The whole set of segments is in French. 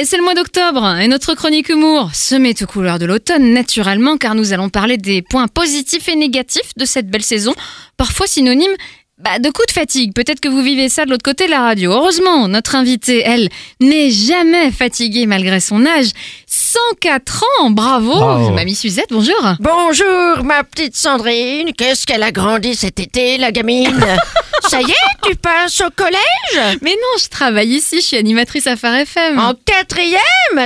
Et c'est le mois d'octobre, et notre chronique humour se met aux couleurs de l'automne naturellement, car nous allons parler des points positifs et négatifs de cette belle saison, parfois synonymes bah, de coups de fatigue. Peut-être que vous vivez ça de l'autre côté de la radio. Heureusement, notre invitée, elle, n'est jamais fatiguée malgré son âge. 104 ans, bravo, Bravo. Mamie Suzette, bonjour. Bonjour, ma petite Sandrine. Qu'est-ce qu'elle a grandi cet été, la gamine? Ça y est, tu passes au collège? Mais non, je travaille ici, je suis animatrice à Phare FM. En quatrième?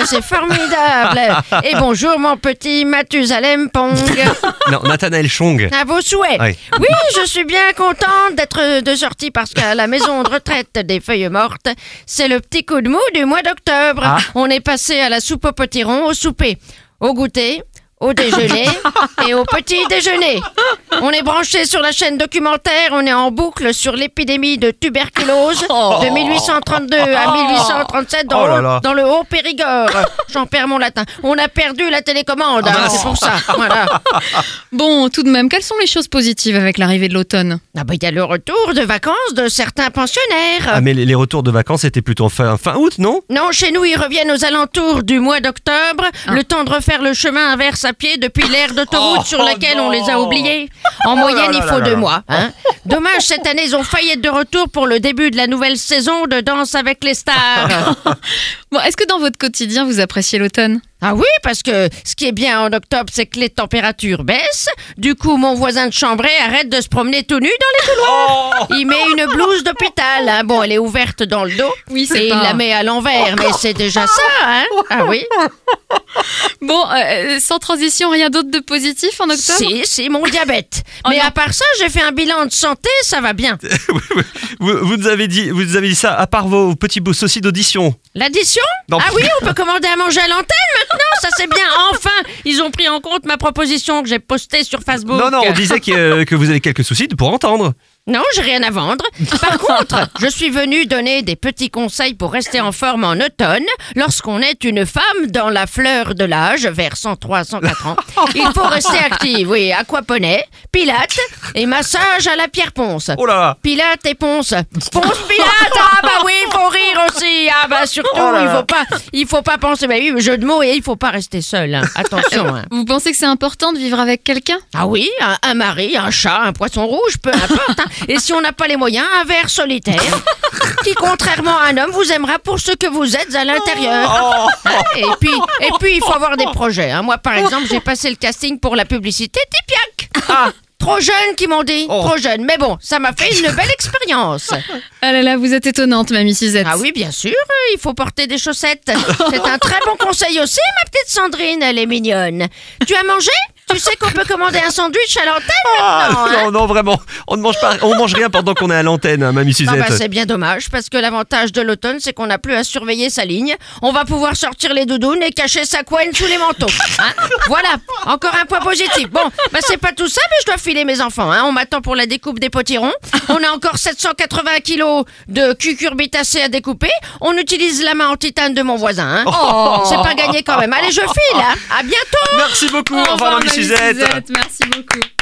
C'est formidable Et bonjour, mon petit Mathusalem Pong. Non, Nathanaël Chong. À vos souhaits. Oui. Oui, je suis bien contente d'être de sortie parce qu'à la maison de retraite des feuilles mortes, c'est le petit coup de mou du mois d'octobre. Ah. On est passé à la soupe au potiron, au souper, au goûter, au déjeuner et au petit déjeuner. On est branché sur la chaîne documentaire, on est en boucle sur l'épidémie de tuberculose de 1832 à 1837 dans, Oh là là. dans le haut Périgord. J'en perds mon latin. On a perdu la télécommande, Ah hein, mince. c'est pour ça. Voilà. Bon, tout de même, quelles sont les choses positives avec l'arrivée de l'automne? Ah bah, il y a le retour de vacances de certains pensionnaires. Ah, mais les les retours de vacances étaient plutôt fin, fin août, non? Non, chez nous, ils reviennent aux alentours du mois d'octobre, Ah. le temps de refaire le chemin inverse à pied depuis l'aire d'autoroute Oh, sur laquelle on non. les a oubliés. En Oh moyenne, il faut deux mois. Hein. Dommage, cette année, ils ont failli être de retour pour le début de la nouvelle saison de Danse avec les stars. Bon, est-ce que dans votre quotidien, vous appréciez l'automne? Ah oui, parce que ce qui est bien en octobre, c'est que les températures baissent. Du coup, mon voisin de chambrée arrête de se promener tout nu dans les couloirs. Il met une blouse d'hôpital. hein. Bon, elle est ouverte dans le dos. Oui, c'est Et pas- il la met à l'envers, mais c'est déjà ça, hein Ah oui Bon, euh, sans transition, rien d'autre de positif en octobre? Si, si, mon diabète. Oh mais non. à part ça, j'ai fait un bilan de santé, ça va bien. vous, vous nous avez dit, vous nous avez dit ça à part vos petits beaux soucis d'audition. L'addition Non. Ah oui, on peut commander à manger à l'antenne maintenant, ça c'est bien. Enfin, ils ont pris en compte ma proposition que j'ai postée sur Facebook. Non, non, on disait que, euh, que vous avez quelques soucis pour entendre. Non, j'ai rien à vendre. Par contre, je suis venue donner des petits conseils pour rester en forme en automne lorsqu'on est une femme dans la fleur de l'âge, vers 103 104 ans. Il faut rester active, oui, aquaponais, pilates et massage à la pierre ponce. Oh là Pilates et ponce. Ponce Pilates, ah bah oui, il faut rire aussi. Ah bah surtout, Oh là il faut pas, il faut pas penser, bah oui, jeu de mots et il faut pas rester seul. hein. Attention. hein. Vous pensez que c'est important de vivre avec quelqu'un? Ah oui, un, un mari, un chat, un poisson rouge, peu importe. hein. Et si on n'a pas les moyens, un ver solitaire, qui contrairement à un homme vous aimera pour ce que vous êtes à l'intérieur. Hein, Et puis, et puis il faut avoir des projets. hein. Moi, par exemple, j'ai passé le casting pour la publicité Tipiac. Ah, trop jeune, qui m'ont dit, Oh. trop jeune. Mais bon, ça m'a fait une belle expérience. Ah là là, vous êtes étonnante, Mamie Suzette. Ah oui, bien sûr, euh, il faut porter des chaussettes. C'est un très bon conseil aussi, ma petite Sandrine, elle est mignonne. Tu as mangé? Tu sais qu'on peut commander un sandwich à l'antenne Ah, maintenant, hein non, non, vraiment. On ne mange pas, on mange rien pendant qu'on est à l'antenne, hein, Mamie Ah Suzette. bah, c'est bien dommage parce que l'avantage de l'automne c'est qu'on n'a plus à surveiller sa ligne. On va pouvoir sortir les doudounes et cacher sa couenne sous les manteaux. Hein voilà, encore un point positif. Bon, bah c'est pas tout ça mais je dois filer mes enfants. Hein. On m'attend pour la découpe des potirons. On a encore 780 kilos de cucurbitacées à découper. On utilise la main en titane de mon voisin. Hein. C'est pas gagné quand même. Allez, je file. Hein. À bientôt. Merci beaucoup. Au revoir, Mamie Suzette. Merci beaucoup.